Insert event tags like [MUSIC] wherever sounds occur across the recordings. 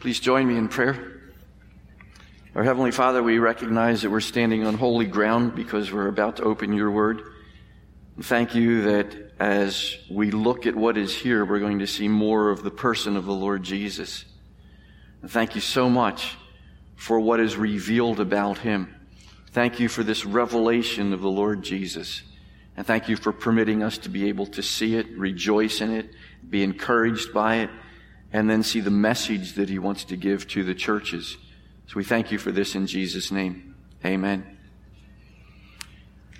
Please join me in prayer. Our Heavenly Father, we recognize that we're standing on holy ground because we're about to open your word. Thank you that as we look at what is here, we're going to see more of the person of the Lord Jesus. And thank you so much for what is revealed about him. Thank you for this revelation of the Lord Jesus. And thank you for permitting us to be able to see it, rejoice in it, be encouraged by it, and then see the message that he wants to give to the churches. So we thank you for this in Jesus' name. Amen.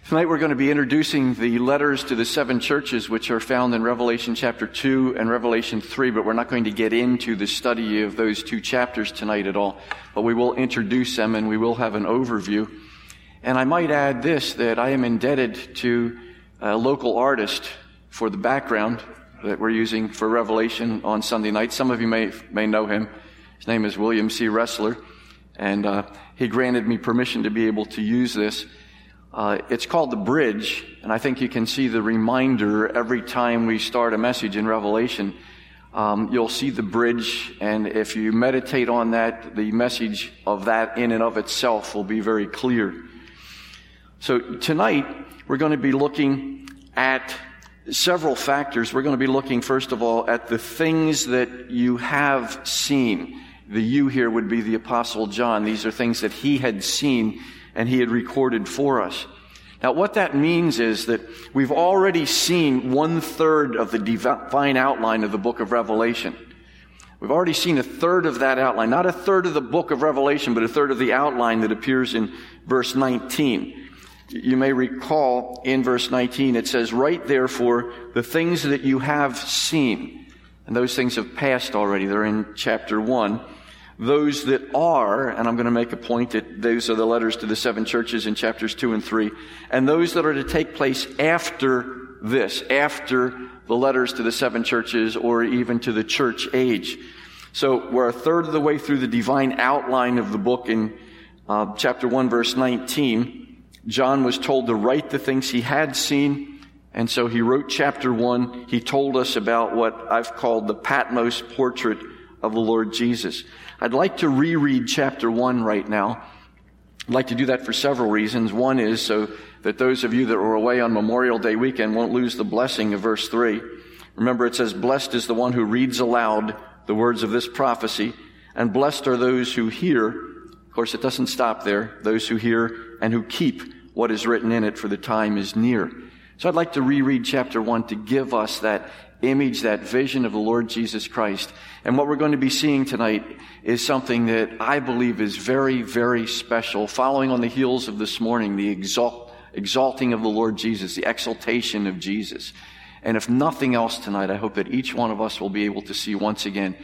Tonight we're going to be introducing the letters to the seven churches which are found in Revelation chapter 2 and Revelation 3, but we're not going to get into the study of those two chapters tonight at all. But we will introduce them and we will have an overview. And I might add this, that I am indebted to a local artist for the background that we're using for Revelation on Sunday night. Some of you may, may know him. His name is William C. Wrestler, And uh, he granted me permission to be able to use this. Uh, it's called the bridge, and I think you can see the reminder every time we start a message in Revelation. Um, you'll see the bridge, and if you meditate on that, the message of that in and of itself will be very clear. So tonight, we're going to be looking at several factors. We're going to be looking, first of all, at the things that you have seen. The you here would be the Apostle John. These are things that he had seen and he had recorded for us. Now, what that means is that we've already seen one third of the divine outline of the book of Revelation. We've already seen a third of that outline, not a third of the book of Revelation, but a third of the outline that appears in verse 19. You may recall in verse 19, it says, Write therefore the things that you have seen. And those things have passed already. They're in chapter 1 those that are, and I'm going to make a point that those are the letters to the seven churches in chapters 2 and 3, and those that are to take place after this, after the letters to the seven churches or even to the church age. So we're a third of the way through the divine outline of the book in uh, chapter 1 verse 19. John was told to write the things he had seen, and so he wrote chapter 1. He told us about what I've called the Patmos portrait of the Lord Jesus. I'd like to reread chapter 1 right now. I'd like to do that for several reasons. One is so that those of you that were away on Memorial Day weekend won't lose the blessing of verse 3. Remember, it says, Blessed is the one who reads aloud the words of this prophecy, and blessed are those who hear. Of course, it doesn't stop there. Those who hear and who keep what is written in it, for the time is near. So I'd like to reread chapter 1 to give us that image, that vision of the Lord Jesus Christ. And what we're going to be seeing tonight is something that I believe is very, very special, following on the heels of this morning, the exalt, exalting of the Lord Jesus, the exaltation of Jesus. And if nothing else tonight, I hope that each one of us will be able to see once again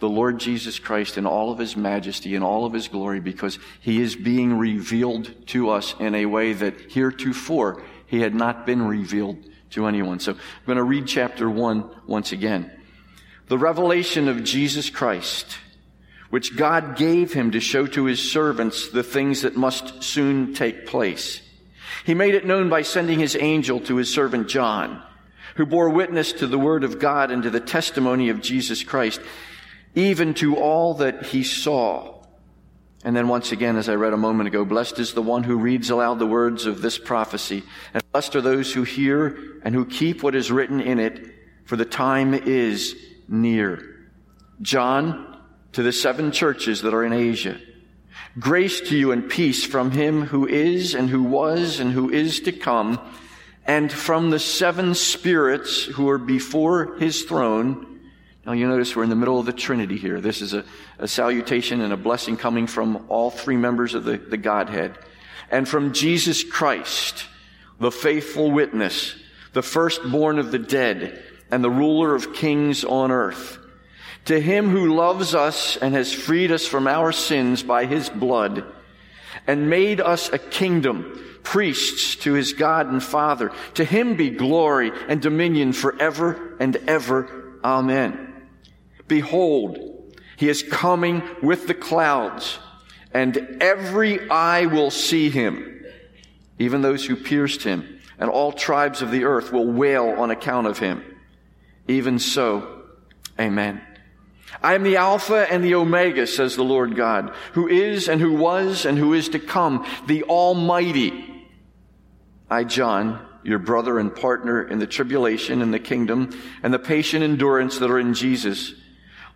the Lord Jesus Christ in all of his majesty and all of his glory because he is being revealed to us in a way that heretofore he had not been revealed to anyone. So I'm going to read chapter 1 once again. The revelation of Jesus Christ, which God gave him to show to his servants the things that must soon take place. He made it known by sending his angel to his servant John, who bore witness to the word of God and to the testimony of Jesus Christ, even to all that he saw. And then once again, as I read a moment ago, blessed is the one who reads aloud the words of this prophecy, and blessed are those who hear and who keep what is written in it, for the time is near. John, to the seven churches that are in Asia, grace to you and peace from him who is and who was and who is to come, and from the seven spirits who are before his throne, now you notice we're in the middle of the Trinity here. This is a, a salutation and a blessing coming from all three members of the, the Godhead. And from Jesus Christ, the faithful witness, the firstborn of the dead, and the ruler of kings on earth. To him who loves us and has freed us from our sins by his blood, and made us a kingdom, priests to his God and Father. To him be glory and dominion forever and ever. Amen. Behold, he is coming with the clouds, and every eye will see him, even those who pierced him, and all tribes of the earth will wail on account of him. Even so, amen. I am the Alpha and the Omega, says the Lord God, who is and who was and who is to come, the Almighty. I, John, your brother and partner in the tribulation and the kingdom and the patient endurance that are in Jesus,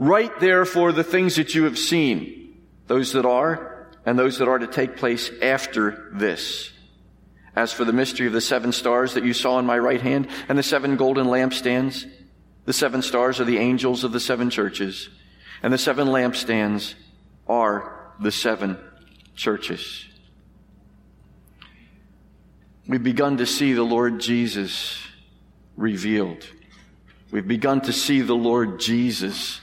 Write therefore the things that you have seen, those that are, and those that are to take place after this. As for the mystery of the seven stars that you saw in my right hand, and the seven golden lampstands, the seven stars are the angels of the seven churches. And the seven lampstands are the seven churches. We've begun to see the Lord Jesus revealed. We've begun to see the Lord Jesus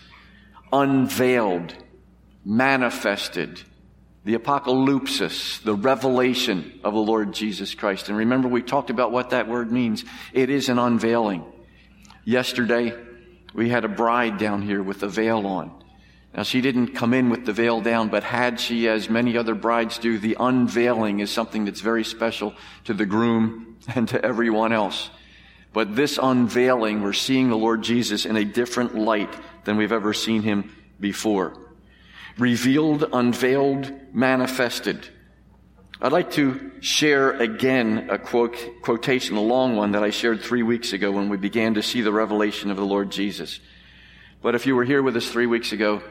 unveiled, manifested, the apocalypsis, the revelation of the Lord Jesus Christ. And remember, we talked about what that word means. It is an unveiling. Yesterday, we had a bride down here with a veil on. Now, she didn't come in with the veil down, but had she, as many other brides do, the unveiling is something that's very special to the groom and to everyone else. But this unveiling, we're seeing the Lord Jesus in a different light than we've ever seen him before. Revealed, unveiled, manifested. I'd like to share again a quote, quotation, a long one that I shared three weeks ago when we began to see the revelation of the Lord Jesus. But if you were here with us three weeks ago,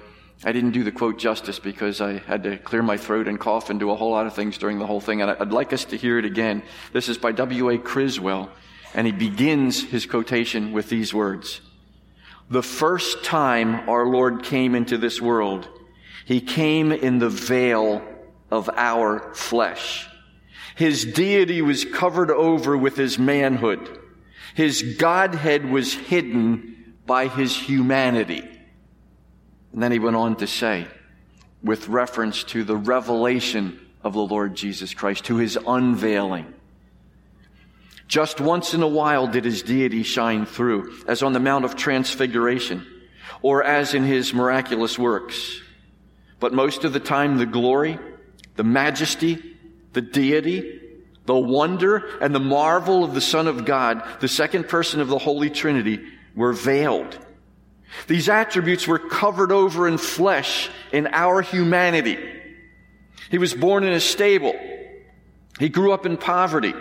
I didn't do the quote justice because I had to clear my throat and cough and do a whole lot of things during the whole thing. And I'd like us to hear it again. This is by W.A. Criswell, and he begins his quotation with these words. The first time our Lord came into this world, he came in the veil of our flesh. His deity was covered over with his manhood. His Godhead was hidden by his humanity. And then he went on to say, with reference to the revelation of the Lord Jesus Christ, to his unveiling. Just once in a while did his deity shine through, as on the Mount of Transfiguration, or as in his miraculous works. But most of the time, the glory, the majesty, the deity, the wonder, and the marvel of the Son of God, the second person of the Holy Trinity, were veiled these attributes were covered over in flesh in our humanity. He was born in a stable. He grew up in poverty.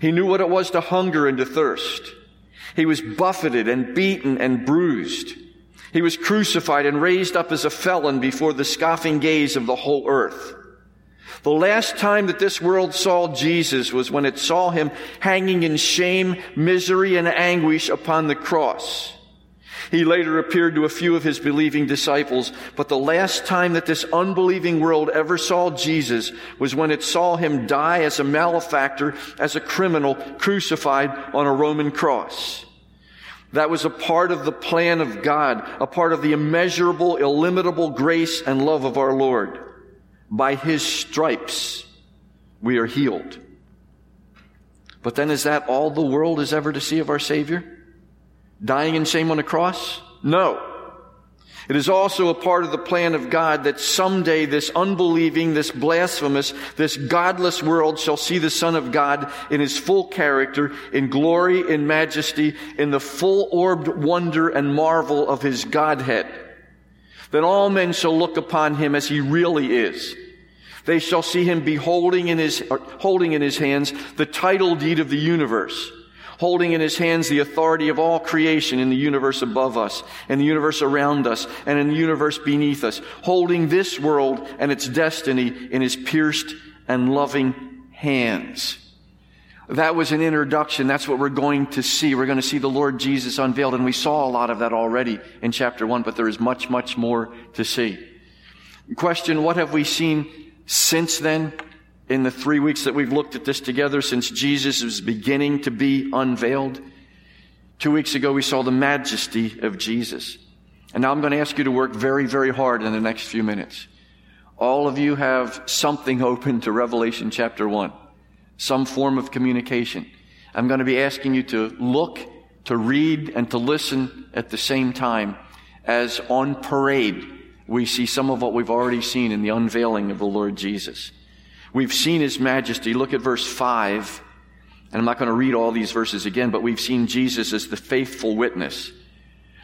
He knew what it was to hunger and to thirst. He was buffeted and beaten and bruised. He was crucified and raised up as a felon before the scoffing gaze of the whole earth. The last time that this world saw Jesus was when it saw him hanging in shame, misery, and anguish upon the cross. He later appeared to a few of his believing disciples, but the last time that this unbelieving world ever saw Jesus was when it saw him die as a malefactor, as a criminal, crucified on a Roman cross. That was a part of the plan of God, a part of the immeasurable, illimitable grace and love of our Lord. By his stripes, we are healed. But then is that all the world is ever to see of our Savior? Dying in shame on a cross? No. It is also a part of the plan of God that someday this unbelieving, this blasphemous, this godless world shall see the Son of God in his full character, in glory, in majesty, in the full orbed wonder and marvel of his Godhead. Then all men shall look upon him as he really is. They shall see him beholding in his, holding in his hands the title deed of the universe holding in his hands the authority of all creation in the universe above us, and the universe around us, and in the universe beneath us, holding this world and its destiny in his pierced and loving hands. That was an introduction. That's what we're going to see. We're going to see the Lord Jesus unveiled, and we saw a lot of that already in chapter one, but there is much, much more to see. Question, what have we seen since then? In the three weeks that we've looked at this together since Jesus was beginning to be unveiled. Two weeks ago, we saw the majesty of Jesus. And now I'm going to ask you to work very, very hard in the next few minutes. All of you have something [LAUGHS] open to Revelation chapter 1, some form of communication. I'm going to be asking you to look, to read, and to listen at the same time as on parade we see some of what we've already seen in the unveiling of the Lord Jesus. We've seen His majesty. Look at verse 5. And I'm not going to read all these verses again, but we've seen Jesus as the faithful witness.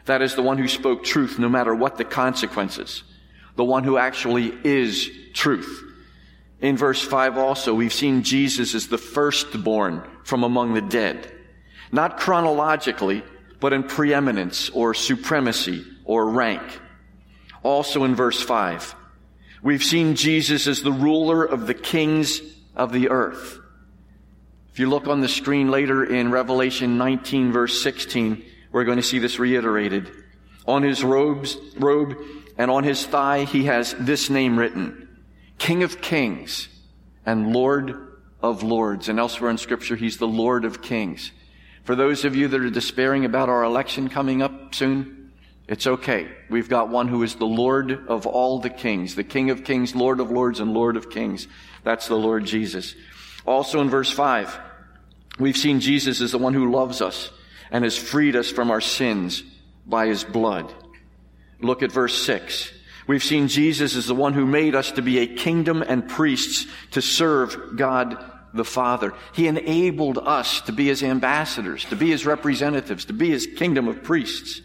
That is the one who spoke truth no matter what the consequences. The one who actually is truth. In verse 5 also, we've seen Jesus as the firstborn from among the dead. Not chronologically, but in preeminence or supremacy or rank. Also in verse 5, We've seen Jesus as the ruler of the kings of the earth. If you look on the screen later in Revelation 19 verse 16, we're going to see this reiterated. On his robes, robe and on his thigh, he has this name written, King of Kings and Lord of Lords. And elsewhere in scripture, he's the Lord of Kings. For those of you that are despairing about our election coming up soon, it's okay. We've got one who is the Lord of all the kings, the King of kings, Lord of lords, and Lord of kings. That's the Lord Jesus. Also in verse 5, we've seen Jesus as the one who loves us and has freed us from our sins by his blood. Look at verse 6. We've seen Jesus as the one who made us to be a kingdom and priests to serve God the Father. He enabled us to be his ambassadors, to be his representatives, to be his kingdom of priests.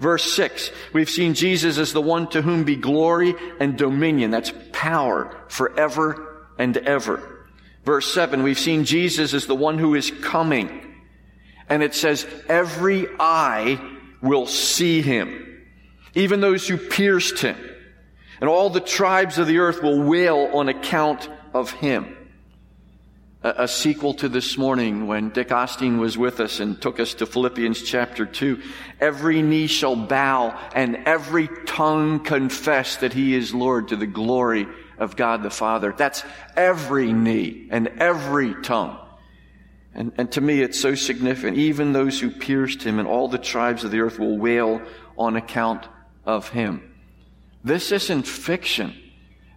Verse 6, we've seen Jesus as the one to whom be glory and dominion. That's power forever and ever. Verse 7, we've seen Jesus as the one who is coming. And it says, every eye will see him, even those who pierced him. And all the tribes of the earth will wail on account of him a, sequel to this morning when Dick Osteen was with us and took us to Philippians chapter 2. Every knee shall bow and every tongue confess that he is Lord to the glory of God the Father. That's every knee and every tongue. And, and to me, it's so significant. Even those who pierced him and all the tribes of the earth will wail on account of him. This isn't fiction.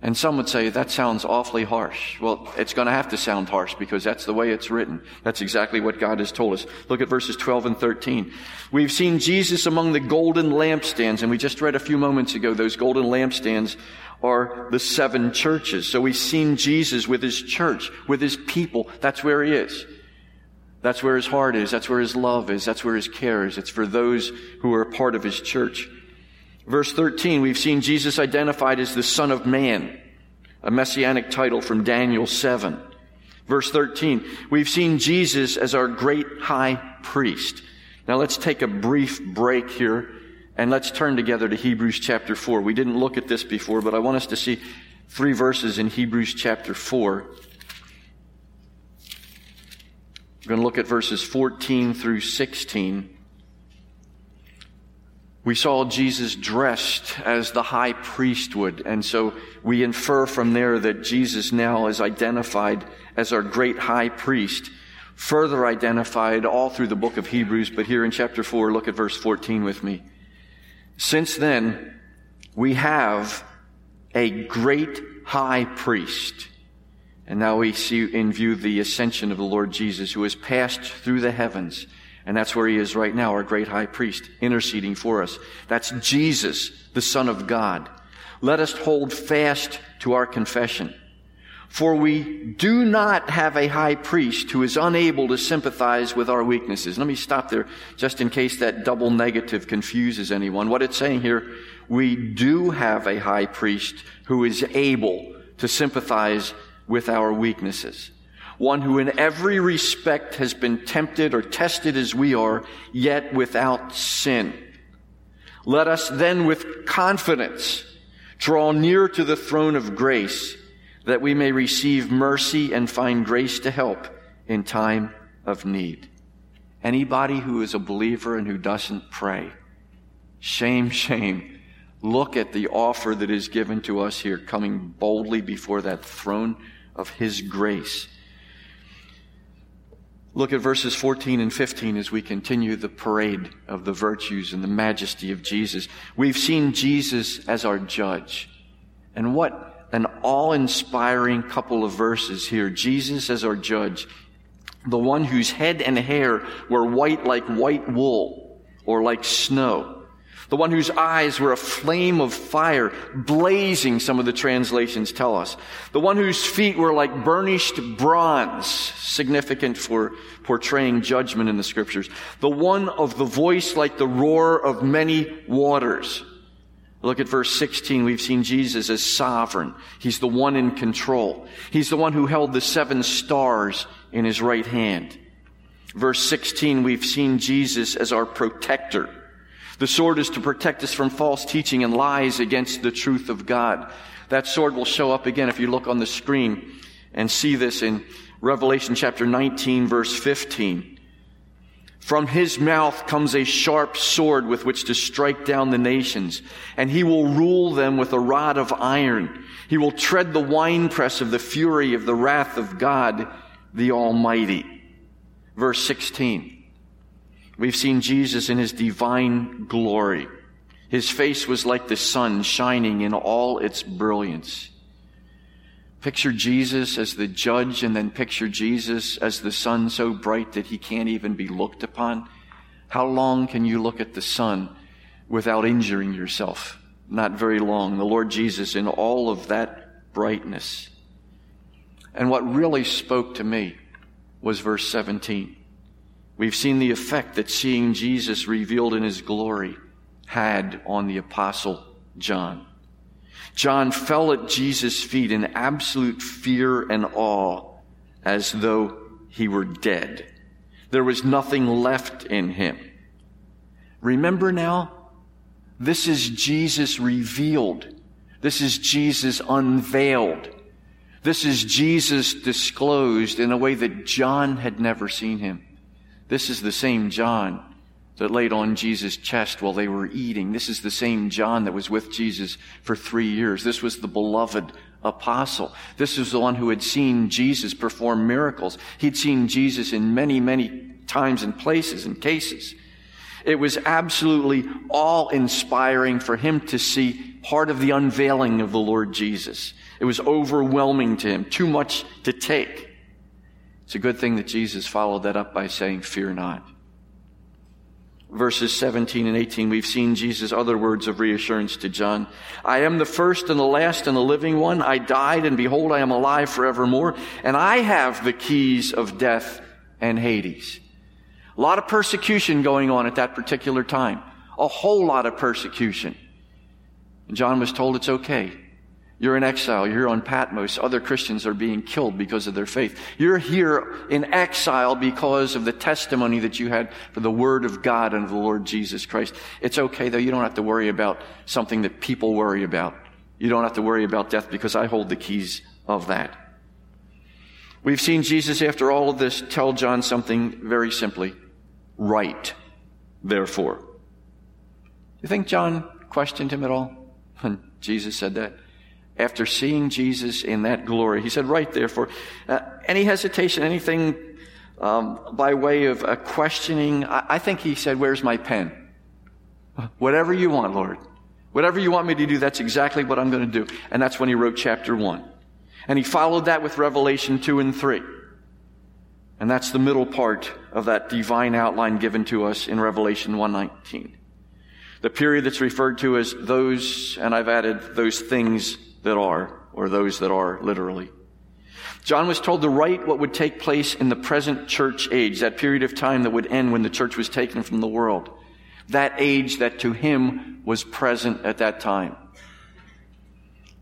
And some would say that sounds awfully harsh. Well, it's going to have to sound harsh because that's the way it's written. That's exactly what God has told us. Look at verses 12 and 13. We've seen Jesus among the golden lampstands, and we just read a few moments ago those golden lampstands are the seven churches. So we've seen Jesus with his church, with his people. That's where he is. That's where his heart is. That's where his love is. That's where his care is. It's for those who are part of his church. Verse 13, we've seen Jesus identified as the Son of Man, a messianic title from Daniel 7. Verse 13, we've seen Jesus as our great high priest. Now let's take a brief break here and let's turn together to Hebrews chapter 4. We didn't look at this before, but I want us to see three verses in Hebrews chapter 4. We're going to look at verses 14 through 16. We saw Jesus dressed as the high priest would, and so we infer from there that Jesus now is identified as our great high priest, further identified all through the book of Hebrews, but here in chapter 4, look at verse 14 with me. Since then, we have a great high priest. And now we see in view the ascension of the Lord Jesus, who has passed through the heavens And that's where he is right now, our great high priest, interceding for us. That's Jesus, the Son of God. Let us hold fast to our confession. For we do not have a high priest who is unable to sympathize with our weaknesses. Let me stop there just in case that double negative confuses anyone. What it's saying here, we do have a high priest who is able to sympathize with our weaknesses. One who in every respect has been tempted or tested as we are, yet without sin. Let us then with confidence draw near to the throne of grace that we may receive mercy and find grace to help in time of need. Anybody who is a believer and who doesn't pray, shame, [LAUGHS] shame. Look at the offer that is given to us here, coming boldly before that throne of His grace. Look at verses 14 and 15 as we continue the parade of the virtues and the majesty of Jesus. We've seen Jesus as our judge. And what an awe-inspiring couple of verses here. Jesus as our judge, the one whose head and hair were white like white wool or like snow. The one whose eyes were a flame of fire, blazing, some of the translations tell us. The one whose feet were like burnished bronze, significant for portraying judgment in the scriptures. The one of the voice like the roar of many waters. Look at verse 16. We've seen Jesus as sovereign. He's the one in control. He's the one who held the seven stars in his right hand. Verse 16, we've seen Jesus as our protector. The sword is to protect us from false teaching and lies against the truth of God. That sword will show up again if you look on the screen and see this in Revelation chapter 19 verse 15. From his mouth comes a sharp sword with which to strike down the nations, and he will rule them with a rod of iron. He will tread the winepress of the fury of the wrath of God, the Almighty. Verse 16. We've seen Jesus in his divine glory. His face was like the sun shining in all its brilliance. Picture Jesus as the judge and then picture Jesus as the sun so bright that he can't even be looked upon. How long can you look at the sun without injuring yourself? Not very long. The Lord Jesus in all of that brightness. And what really spoke to me was verse 17. We've seen the effect that seeing Jesus revealed in his glory had on the apostle John. John fell at Jesus' feet in absolute fear and awe as though he were dead. There was nothing left in him. Remember now, this is Jesus revealed. This is Jesus unveiled. This is Jesus disclosed in a way that John had never seen him. This is the same John that laid on Jesus' chest while they were eating. This is the same John that was with Jesus for three years. This was the beloved apostle. This is the one who had seen Jesus perform miracles. He'd seen Jesus in many, many times and places and cases. It was absolutely all inspiring for him to see part of the unveiling of the Lord Jesus. It was overwhelming to him, too much to take. It's a good thing that Jesus followed that up by saying, fear not verses 17 and 18, we've seen Jesus' other words of reassurance to John. I am the first and the last and the living one. I died and behold, I am alive forevermore. And I have the keys of death and Hades. A lot of persecution going on at that particular time. A whole lot of persecution. And John was told it's okay. You're in exile. You're on Patmos. Other Christians are being killed because of their faith. You're here in exile because of the testimony that you had for the Word of God and of the Lord Jesus Christ. It's okay though. You don't have to worry about something that people worry about. You don't have to worry about death because I hold the keys of that. We've seen Jesus after all of this tell John something very simply. Write, therefore. You think John questioned him at all when Jesus said that? After seeing Jesus in that glory. He said, write there for uh, any hesitation, anything um, by way of a questioning. I, I think he said, where's my pen? Whatever you want, Lord. Whatever you want me to do, that's exactly what I'm going to do. And that's when he wrote chapter one. And he followed that with Revelation 2 and 3. And that's the middle part of that divine outline given to us in Revelation 119. The period that's referred to as those, and I've added those things that are, or those that are literally. John was told to write what would take place in the present church age, that period of time that would end when the church was taken from the world. That age that to him was present at that time.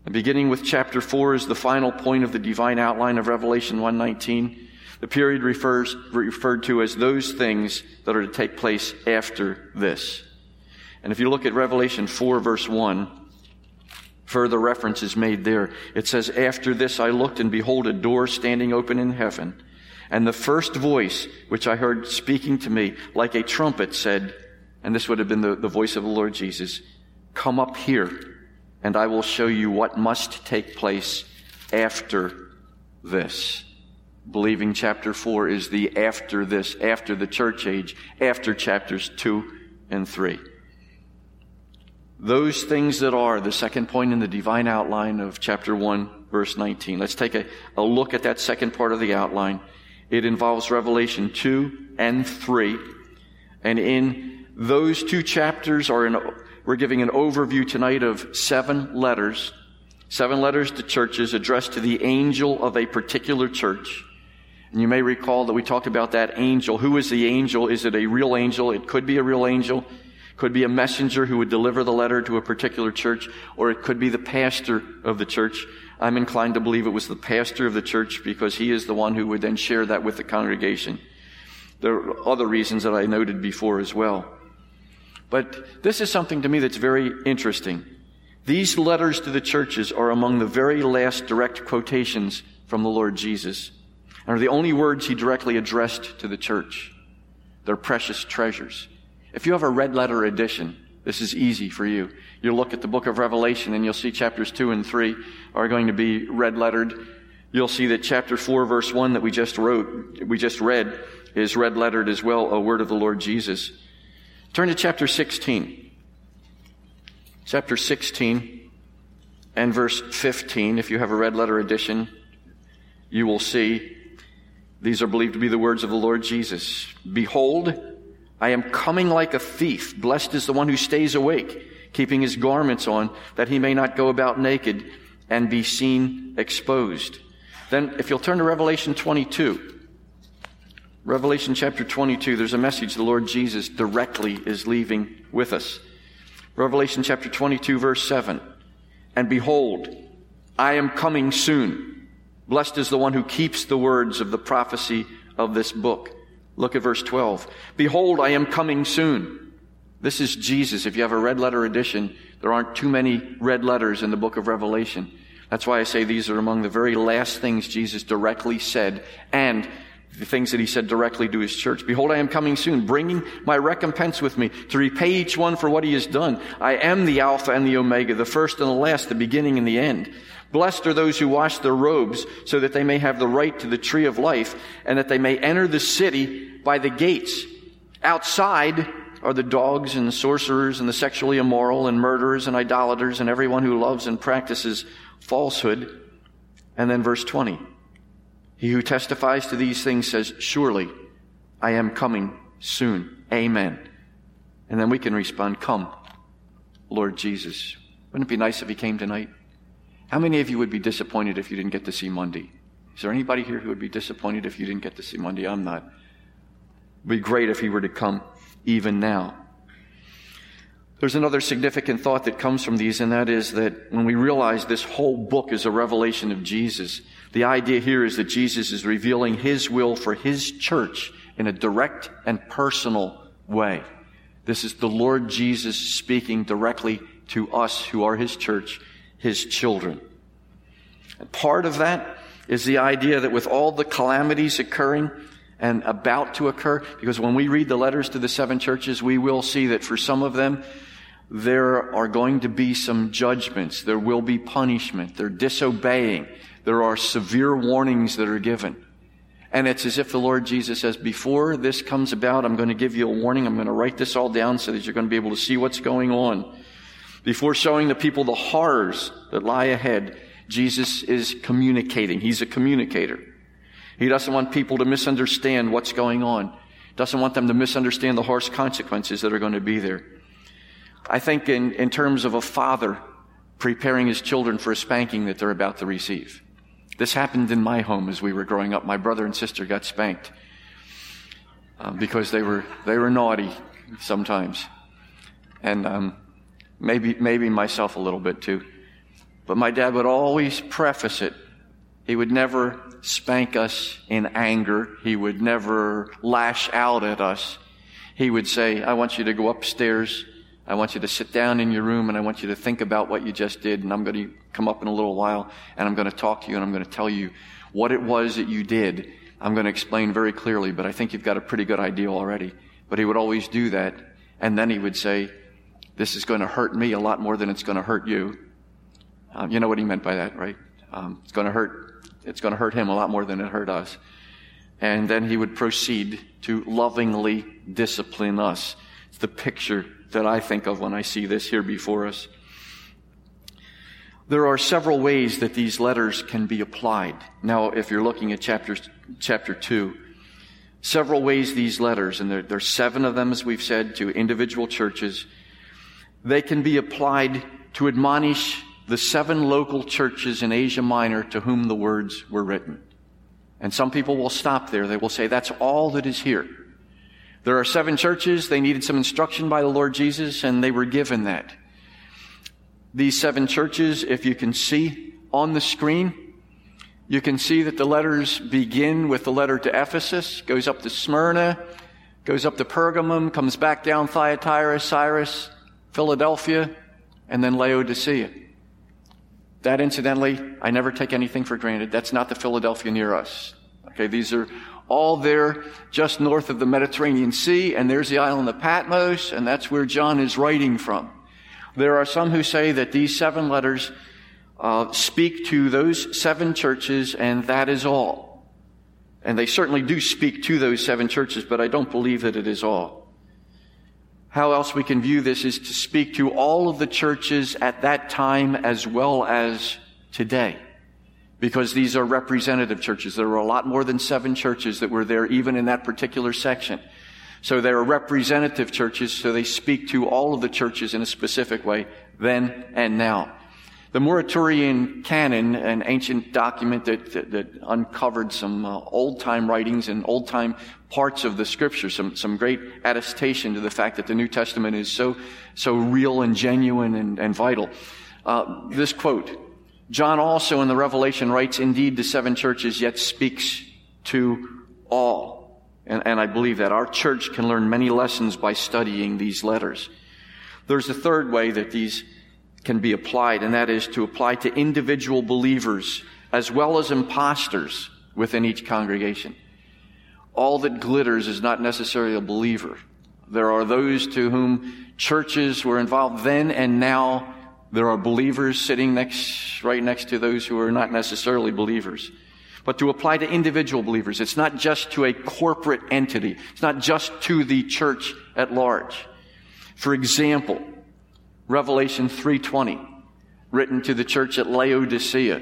And beginning with chapter 4 is the final point of the divine outline of Revelation 119. The period refers, referred to as those things that are to take place after this. And if you look at Revelation 4 verse 1, further reference is made there. It says, After this I looked and behold a door standing open in heaven. And the first voice which I heard speaking to me like a trumpet said, and this would have been the, the voice of the Lord Jesus, Come up here and I will show you what must take place after this. Believing chapter 4 is the after this, after the church age, after chapters 2 and 3. Those things that are the second point in the divine outline of chapter 1, verse 19. Let's take a, a look at that second part of the outline. It involves Revelation 2 and 3. And in those two chapters are in we're giving an overview tonight of seven letters, seven letters to churches addressed to the angel of a particular church. And you may recall that we talked about that angel. Who is the angel? Is it a real angel? It could be a real angel. Could be a messenger who would deliver the letter to a particular church, or it could be the pastor of the church. I'm inclined to believe it was the pastor of the church because he is the one who would then share that with the congregation. There are other reasons that I noted before as well. But this is something to me that's very interesting. These letters to the churches are among the very last direct quotations from the Lord Jesus and are the only words he directly addressed to the church. They're precious treasures. If you have a red letter edition, this is easy for you. You'll look at the book of Revelation and you'll see chapters 2 and 3 are going to be red lettered. You'll see that chapter 4 verse 1 that we just wrote, we just read, is red lettered as well, a word of the Lord Jesus. Turn to chapter 16. Chapter 16 and verse 15. If you have a red letter edition, you will see these are believed to be the words of the Lord Jesus. Behold, I am coming like a thief. Blessed is the one who stays awake, keeping his garments on, that he may not go about naked and be seen exposed. Then, if you'll turn to Revelation 22, Revelation chapter 22, there's a message the Lord Jesus directly is leaving with us. Revelation chapter 22, verse 7. And behold, I am coming soon. Blessed is the one who keeps the words of the prophecy of this book. Look at verse 12. Behold, I am coming soon. This is Jesus. If you have a red letter edition, there aren't too many red letters in the book of Revelation. That's why I say these are among the very last things Jesus directly said and the things that he said directly to his church. Behold, I am coming soon, bringing my recompense with me to repay each one for what he has done. I am the Alpha and the Omega, the first and the last, the beginning and the end. Blessed are those who wash their robes so that they may have the right to the tree of life and that they may enter the city by the gates. Outside are the dogs and the sorcerers and the sexually immoral and murderers and idolaters and everyone who loves and practices falsehood. And then verse 20. He who testifies to these things says, Surely I am coming soon. Amen. And then we can respond, Come, Lord Jesus. Wouldn't it be nice if he came tonight? How many of you would be disappointed if you didn't get to see Monday? Is there anybody here who would be disappointed if you didn't get to see Monday? I'm not. It would be great if he were to come even now. There's another significant thought that comes from these, and that is that when we realize this whole book is a revelation of Jesus, the idea here is that Jesus is revealing his will for his church in a direct and personal way. This is the Lord Jesus speaking directly to us who are his church, his children. And part of that is the idea that with all the calamities occurring, and about to occur. Because when we read the letters to the seven churches, we will see that for some of them, there are going to be some judgments. There will be punishment. They're disobeying. There are severe warnings that are given. And it's as if the Lord Jesus says, before this comes about, I'm going to give you a warning. I'm going to write this all down so that you're going to be able to see what's going on. Before showing the people the horrors that lie ahead, Jesus is communicating. He's a communicator. He doesn't want people to misunderstand what's going on. Doesn't want them to misunderstand the harsh consequences that are going to be there. I think in, in terms of a father preparing his children for a spanking that they're about to receive. This happened in my home as we were growing up. My brother and sister got spanked uh, because they were they were naughty sometimes, and um, maybe maybe myself a little bit too. But my dad would always preface it. He would never spank us in anger. He would never lash out at us. He would say, "I want you to go upstairs I want you to sit down in your room and I want you to think about what you just did. And I'm going to come up in a little while and I'm going to talk to you and I'm going to tell you what it was that you did. I'm going to explain very clearly, but I think you've got a pretty good idea already. But he would always do that. And then he would say, this is going to hurt me a lot more than it's going to hurt you. Um, you know what he meant by that, right? Um, it's going to hurt, it's going to hurt him a lot more than it hurt us. And then he would proceed to lovingly discipline us. It's the picture that I think of when I see this here before us. There are several ways that these letters can be applied. Now, if you're looking at chapter, chapter 2, several ways these letters, and there, seven of them, as we've said, to individual churches, they can be applied to admonish the seven local churches in Asia Minor to whom the words were written. And some people will stop there. They will say, that's all that is here. There are seven churches. They needed some instruction by the Lord Jesus, and they were given that. These seven churches, if you can see on the screen, you can see that the letters begin with the letter to Ephesus, goes up to Smyrna, goes up to Pergamum, comes back down Thyatira, Sardis, Philadelphia, and then Laodicea. That incidentally, I never take anything for granted. That's not the Philadelphia near us. Okay, these are all there just north of the Mediterranean Sea, and there's the island of Patmos, and that's where John is writing from. There are some who say that these seven letters uh, speak to those seven churches, and that is all. And they certainly do speak to those seven churches, but I don't believe that it is all. How else we can view this is to speak to all of the churches at that time as well as today because these are representative churches. There were a lot more than seven churches that were there even in that particular section. So they are representative churches, so they speak to all of the churches in a specific way, then and now. The Muratorian Canon, an ancient document that, that, that uncovered some uh, old time writings and old time parts of the scripture, some, some great attestation to the fact that the New Testament is so, so real and genuine and, and vital. Uh, this quote, John also in the Revelation writes, indeed, the seven churches, yet speaks to all. And, and I believe that our church can learn many lessons by studying these letters. There's a third way that these can be applied, and that is to apply to individual believers as well as imposters within each congregation. All that glitters is not necessarily a believer. There are those to whom churches were involved then and now there are believers sitting next, right next to those who are not necessarily believers. But to apply to individual believers, it's not just to a corporate entity. It's not just to the church at large. For example, Revelation 3:20, written to the church at Laodicea.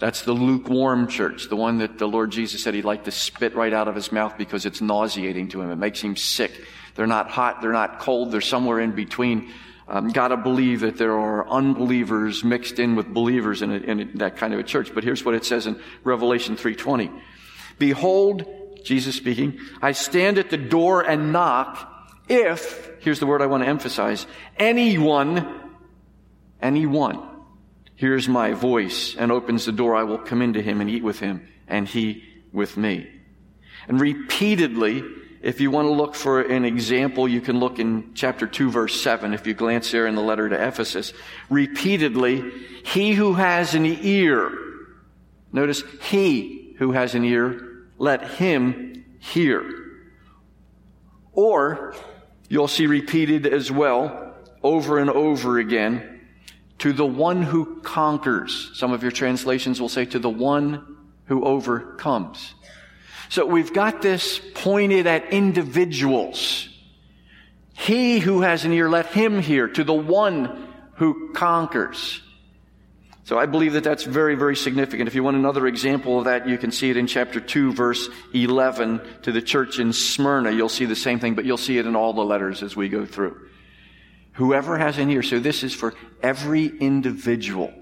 That's the lukewarm church, the one that the Lord Jesus said he'd like to spit right out of his mouth because it's nauseating to him. It makes him sick. They're not hot, they're not cold, they're somewhere in between um, got to believe that there are unbelievers mixed in with believers in, a, in a, that kind of a church. But here's what it says in Revelation 3:20: "Behold, Jesus speaking, I stand at the door and knock. If here's the word I want to emphasize: anyone, anyone." hears my voice and opens the door, I will come into him and eat with him, and he with me. And repeatedly, if you want to look for an example, you can look in chapter 2 verse 7 if you glance there in the letter to Ephesus. Repeatedly, he who has an ear, notice he who has an ear, let him hear. Or, you'll see repeated as well, over and over again, to the one who conquers. Some of your translations will say to the one who overcomes. So we've got this pointed at individuals. He who has an ear, let him hear to the one who conquers. So I believe that that's very, very significant. If you want another example of that, you can see it in chapter 2, verse 11 to the church in Smyrna. You'll see the same thing, but you'll see it in all the letters as we go through. Whoever has an ear. So this is for every individual.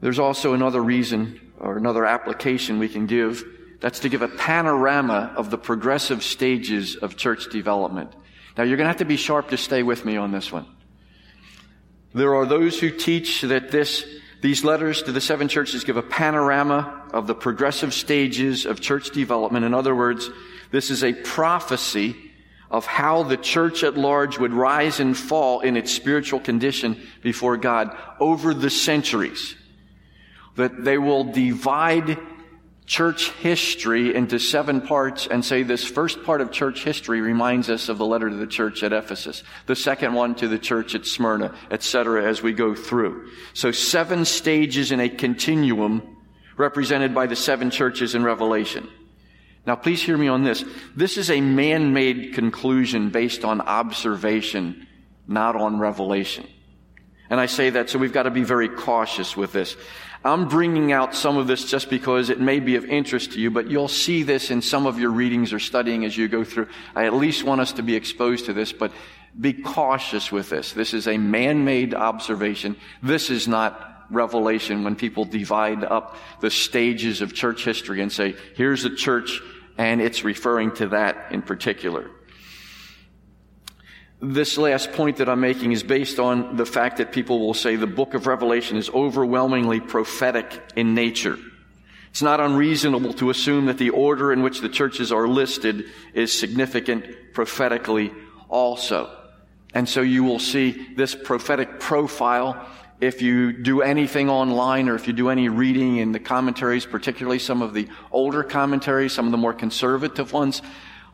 There's also another reason or another application we can give. That's to give a panorama of the progressive stages of church development. Now you're going to have to be sharp to stay with me on this one. There are those who teach that this, these letters to the seven churches give a panorama of the progressive stages of church development. In other words, this is a prophecy of how the church at large would rise and fall in its spiritual condition before God over the centuries. That they will divide church history into seven parts and say this first part of church history reminds us of the letter to the church at Ephesus, the second one to the church at Smyrna, etc. as we go through. So seven stages in a continuum represented by the seven churches in Revelation. Now please hear me on this. This is a man-made conclusion based on observation, not on revelation. And I say that so we've got to be very cautious with this. I'm bringing out some of this just because it may be of interest to you, but you'll see this in some of your readings or studying as you go through. I at least want us to be exposed to this, but be cautious with this. This is a man-made observation. This is not revelation when people divide up the stages of church history and say, here's a church and it's referring to that in particular this last point that I'm making is based on the fact that people will say the book of Revelation is overwhelmingly prophetic in nature. It's not unreasonable to assume that the order in which the churches are listed is significant prophetically also. And so you will see this prophetic profile if you do anything online or if you do any reading in the commentaries, particularly some of the older commentaries, some of the more conservative ones,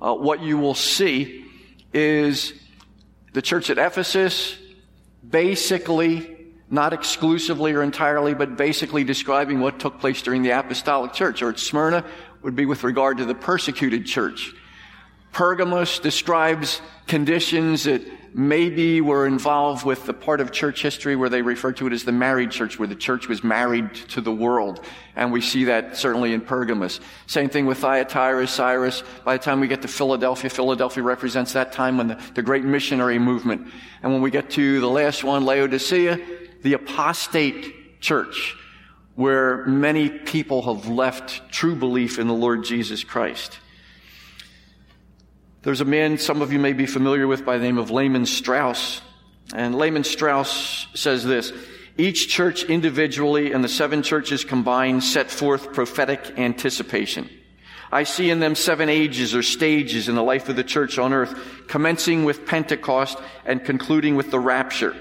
uh, what you will see is the church at Ephesus, basically, not exclusively or entirely, but basically describing what took place during the apostolic church. Or at Smyrna would be with regard to the persecuted church. Pergamos describes conditions that maybe were involved with the part of church history where they refer to it as the married church, where the church was married to the world. And we see that certainly in Pergamos. Same thing with Thyatira, Sardis. By the time we get to Philadelphia, Philadelphia represents that time when the, the great missionary movement. And when we get to the last one, Laodicea, the apostate church, where many people have left true belief in the Lord Jesus Christ. There's a man some of you may be familiar with by the name of Lehman Strauss. And Lehman Strauss says this Each church individually and the seven churches combined set forth prophetic anticipation. I see in them seven ages or stages in the life of the church on earth, commencing with Pentecost and concluding with the rapture.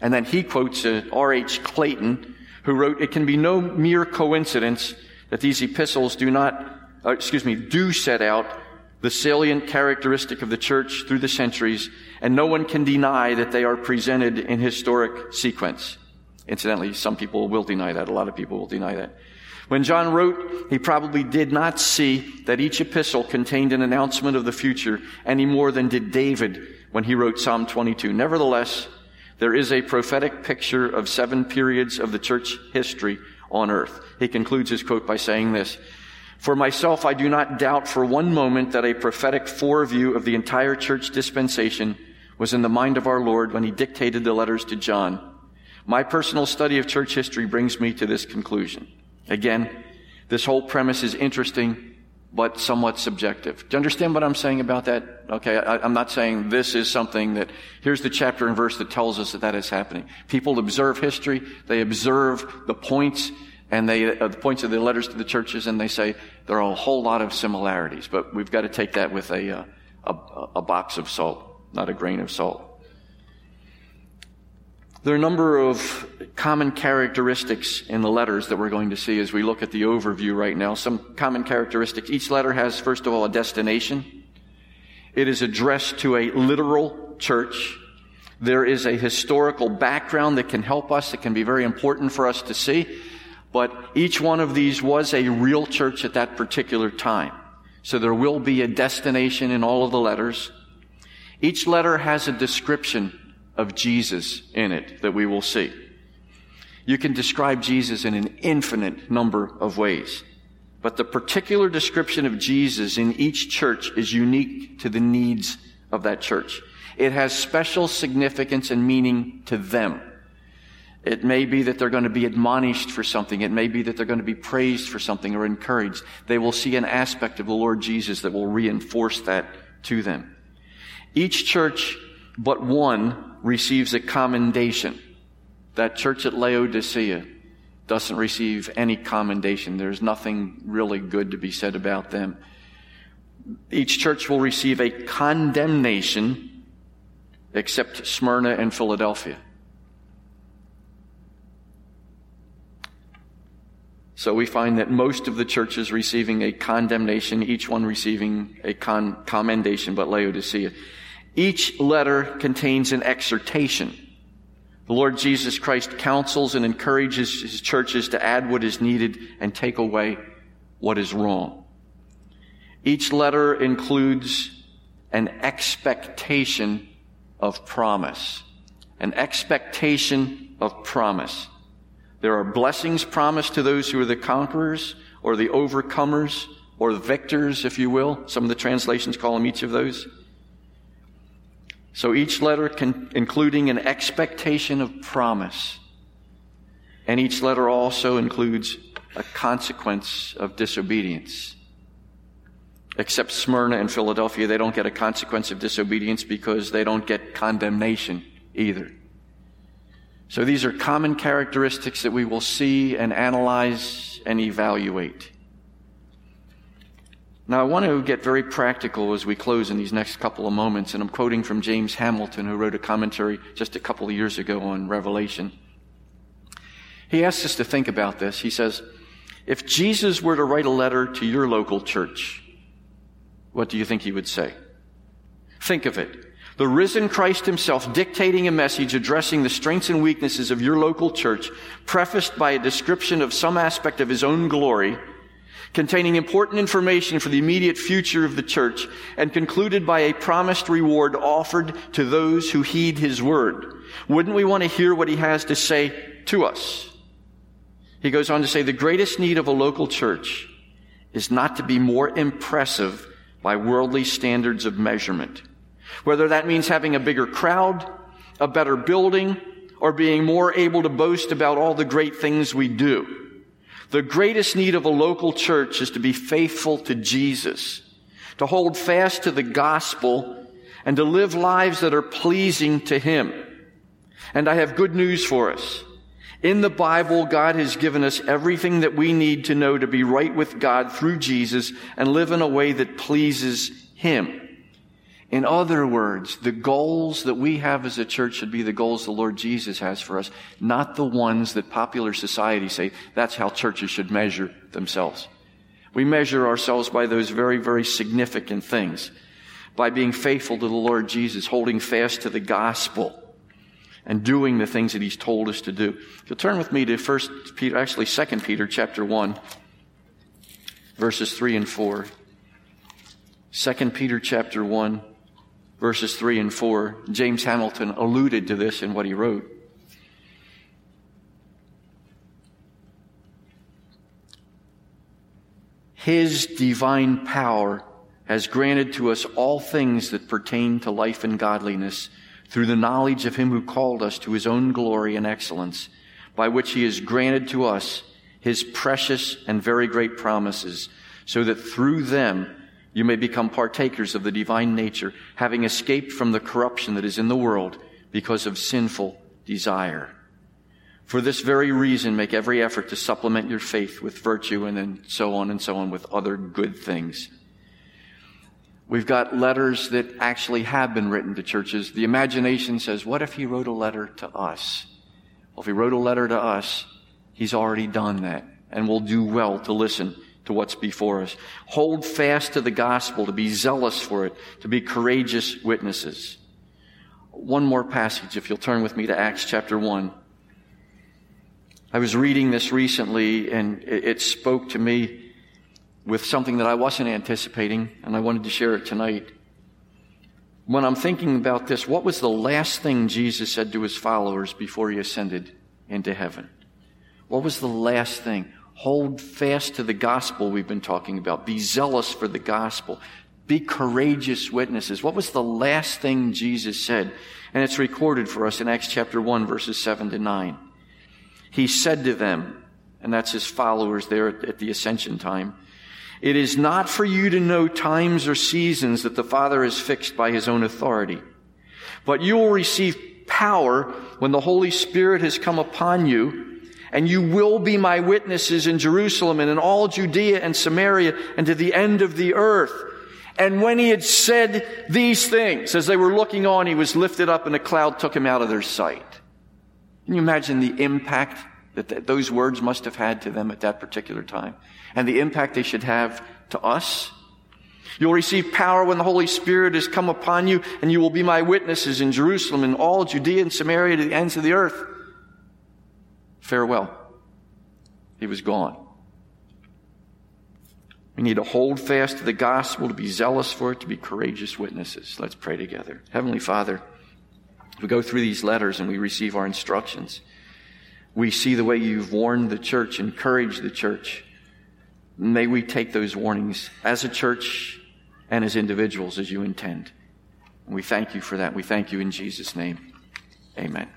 And then he quotes R.H. Clayton, who wrote, It can be no mere coincidence that these epistles do not, uh, excuse me, do set out the salient characteristic of the church through the centuries, and no one can deny that they are presented in historic sequence. Incidentally, some people will deny that. A lot of people will deny that. When John wrote, he probably did not see that each epistle contained an announcement of the future any more than did David when he wrote Psalm 22. Nevertheless, there is a prophetic picture of seven periods of the church history on earth. He concludes his quote by saying this, for myself, I do not doubt for one moment that a prophetic foreview of the entire church dispensation was in the mind of our Lord when he dictated the letters to John. My personal study of church history brings me to this conclusion. Again, this whole premise is interesting, but somewhat subjective. Do you understand what I'm saying about that? Okay, I, am not saying this is something that, here's the chapter and verse that tells us that that is happening. People observe history, they observe the points and they, uh, the points of the letters to the churches, and they say there are a whole lot of similarities, but we've got to take that with a, uh, a, a box of salt, not a grain of salt. There are a number of common characteristics in the letters that we're going to see as we look at the overview right now. Some common characteristics. Each letter has, first of all, a destination. It is addressed to a literal church. There is a historical background that can help us, that can be very important for us to see. But each one of these was a real church at that particular time. So there will be a destination in all of the letters. Each letter has a description of Jesus in it that we will see. You can describe Jesus in an infinite number of ways. But the particular description of Jesus in each church is unique to the needs of that church. It has special significance and meaning to them. It may be that they're going to be admonished for something. It may be that they're going to be praised for something or encouraged. They will see an aspect of the Lord Jesus that will reinforce that to them. Each church but one receives a commendation. That church at Laodicea doesn't receive any commendation. There's nothing really good to be said about them. Each church will receive a condemnation except Smyrna and Philadelphia. So we find that most of the churches receiving a condemnation, each one receiving a con- commendation, but Laodicea. Each letter contains an exhortation. The Lord Jesus Christ counsels and encourages his churches to add what is needed and take away what is wrong. Each letter includes an expectation of promise. An expectation of promise. There are blessings promised to those who are the conquerors or the overcomers or the victors, if you will. Some of the translations call them each of those. So each letter can, including an expectation of promise. And each letter also includes a consequence of disobedience. Except Smyrna and Philadelphia, they don't get a consequence of disobedience because they don't get condemnation either. So these are common characteristics that we will see and analyze and evaluate. Now, I want to get very practical as we close in these next couple of moments, and I'm quoting from James Hamilton, who wrote a commentary just a couple of years ago on Revelation. He asks us to think about this. He says, If Jesus were to write a letter to your local church, what do you think he would say? Think of it. The risen Christ himself dictating a message addressing the strengths and weaknesses of your local church, prefaced by a description of some aspect of his own glory, containing important information for the immediate future of the church and concluded by a promised reward offered to those who heed his word. Wouldn't we want to hear what he has to say to us? He goes on to say the greatest need of a local church is not to be more impressive by worldly standards of measurement. Whether that means having a bigger crowd, a better building, or being more able to boast about all the great things we do. The greatest need of a local church is to be faithful to Jesus, to hold fast to the gospel, and to live lives that are pleasing to Him. And I have good news for us. In the Bible, God has given us everything that we need to know to be right with God through Jesus and live in a way that pleases Him. In other words, the goals that we have as a church should be the goals the Lord Jesus has for us, not the ones that popular society say that's how churches should measure themselves. We measure ourselves by those very, very significant things. By being faithful to the Lord Jesus, holding fast to the gospel, and doing the things that He's told us to do. If you'll turn with me to First Peter, actually Second Peter chapter 1, verses 3 and 4. Second Peter chapter 1 verses 3 and 4. James Hamilton alluded to this in what he wrote. His divine power has granted to us all things that pertain to life and godliness through the knowledge of him who called us to his own glory and excellence, by which he has granted to us his precious and very great promises, so that through them you may become partakers of the divine nature, having escaped from the corruption that is in the world because of sinful desire. For this very reason, make every effort to supplement your faith with virtue and then so on and so on with other good things. We've got letters that actually have been written to churches. The imagination says, what if he wrote a letter to us? Well, if he wrote a letter to us, he's already done that and we'll do well to listen to what's before us. Hold fast to the gospel, to be zealous for it, to be courageous witnesses. One more passage, if you'll turn with me to Acts chapter 1. I was reading this recently and it spoke to me with something that I wasn't anticipating and I wanted to share it tonight. When I'm thinking about this, what was the last thing Jesus said to his followers before he ascended into heaven? What was the last thing? Hold fast to the gospel we've been talking about. Be zealous for the gospel. Be courageous witnesses. What was the last thing Jesus said? And it's recorded for us in Acts chapter 1, verses 7 to 9. He said to them, and that's his followers there at the ascension time, it is not for you to know times or seasons that the Father has fixed by his own authority, but you will receive power when the Holy Spirit has come upon you, and you will be my witnesses in Jerusalem and in all Judea and Samaria and to the end of the earth. And when he had said these things, as they were looking on, he was lifted up and a cloud took him out of their sight. Can you imagine the impact that th- those words must have had to them at that particular time and the impact they should have to us. You'll receive power when the Holy Spirit has come upon you, and you will be my witnesses in Jerusalem and all Judea and Samaria to the ends of the earth. Farewell. He was gone. We need to hold fast to the gospel, to be zealous for it, to be courageous witnesses. Let's pray together. Heavenly Father, we go through these letters and we receive our instructions we see the way you've warned the church, encouraged the church. May we take those warnings as a church and as individuals as you intend. we thank you for that. We thank you in Jesus' name. Amen.